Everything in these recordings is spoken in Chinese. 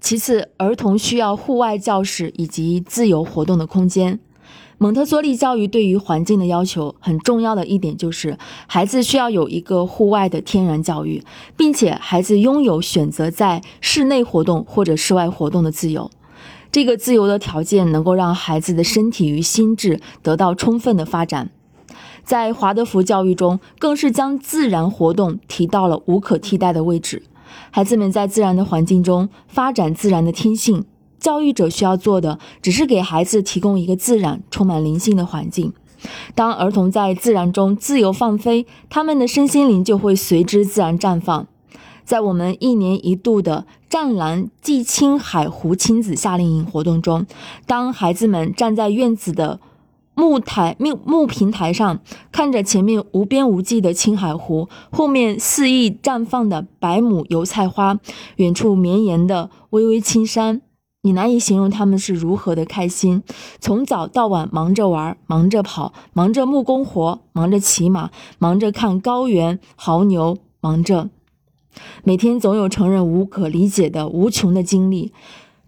其次，儿童需要户外教室以及自由活动的空间。蒙特梭利教育对于环境的要求很重要的一点就是，孩子需要有一个户外的天然教育，并且孩子拥有选择在室内活动或者室外活动的自由。这个自由的条件能够让孩子的身体与心智得到充分的发展。在华德福教育中，更是将自然活动提到了无可替代的位置。孩子们在自然的环境中发展自然的天性。教育者需要做的，只是给孩子提供一个自然、充满灵性的环境。当儿童在自然中自由放飞，他们的身心灵就会随之自然绽放。在我们一年一度的“湛蓝季青海湖”亲子夏令营活动中，当孩子们站在院子的木台木木平台上，看着前面无边无际的青海湖，后面肆意绽放的百亩油菜花，远处绵延的巍巍青山。你难以形容他们是如何的开心，从早到晚忙着玩，忙着跑，忙着木工活，忙着骑马，忙着看高原牦牛，忙着每天总有成人无可理解的无穷的经历：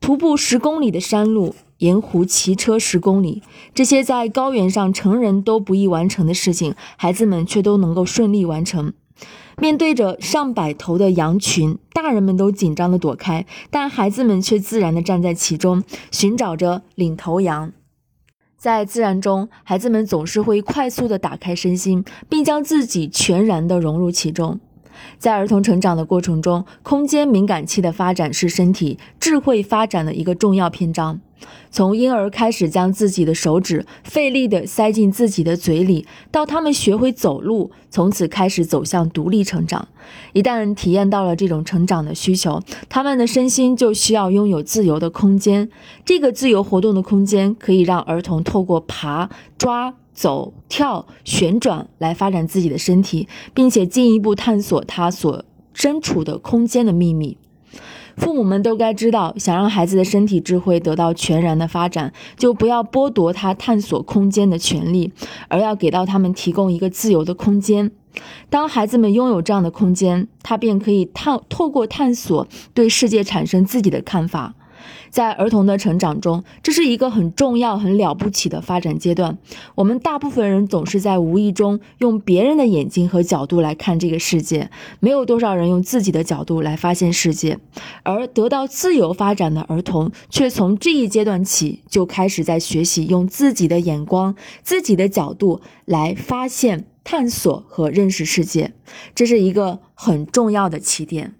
徒步十公里的山路，沿湖骑车十公里，这些在高原上成人都不易完成的事情，孩子们却都能够顺利完成。面对着上百头的羊群，大人们都紧张地躲开，但孩子们却自然地站在其中，寻找着领头羊。在自然中，孩子们总是会快速地打开身心，并将自己全然地融入其中。在儿童成长的过程中，空间敏感期的发展是身体智慧发展的一个重要篇章。从婴儿开始将自己的手指费力地塞进自己的嘴里，到他们学会走路，从此开始走向独立成长。一旦体验到了这种成长的需求，他们的身心就需要拥有自由的空间。这个自由活动的空间可以让儿童透过爬、抓、走、跳、旋转来发展自己的身体，并且进一步探索他所身处的空间的秘密。父母们都该知道，想让孩子的身体智慧得到全然的发展，就不要剥夺他探索空间的权利，而要给到他们提供一个自由的空间。当孩子们拥有这样的空间，他便可以探透过探索对世界产生自己的看法。在儿童的成长中，这是一个很重要、很了不起的发展阶段。我们大部分人总是在无意中用别人的眼睛和角度来看这个世界，没有多少人用自己的角度来发现世界。而得到自由发展的儿童，却从这一阶段起就开始在学习用自己的眼光、自己的角度来发现、探索和认识世界。这是一个很重要的起点。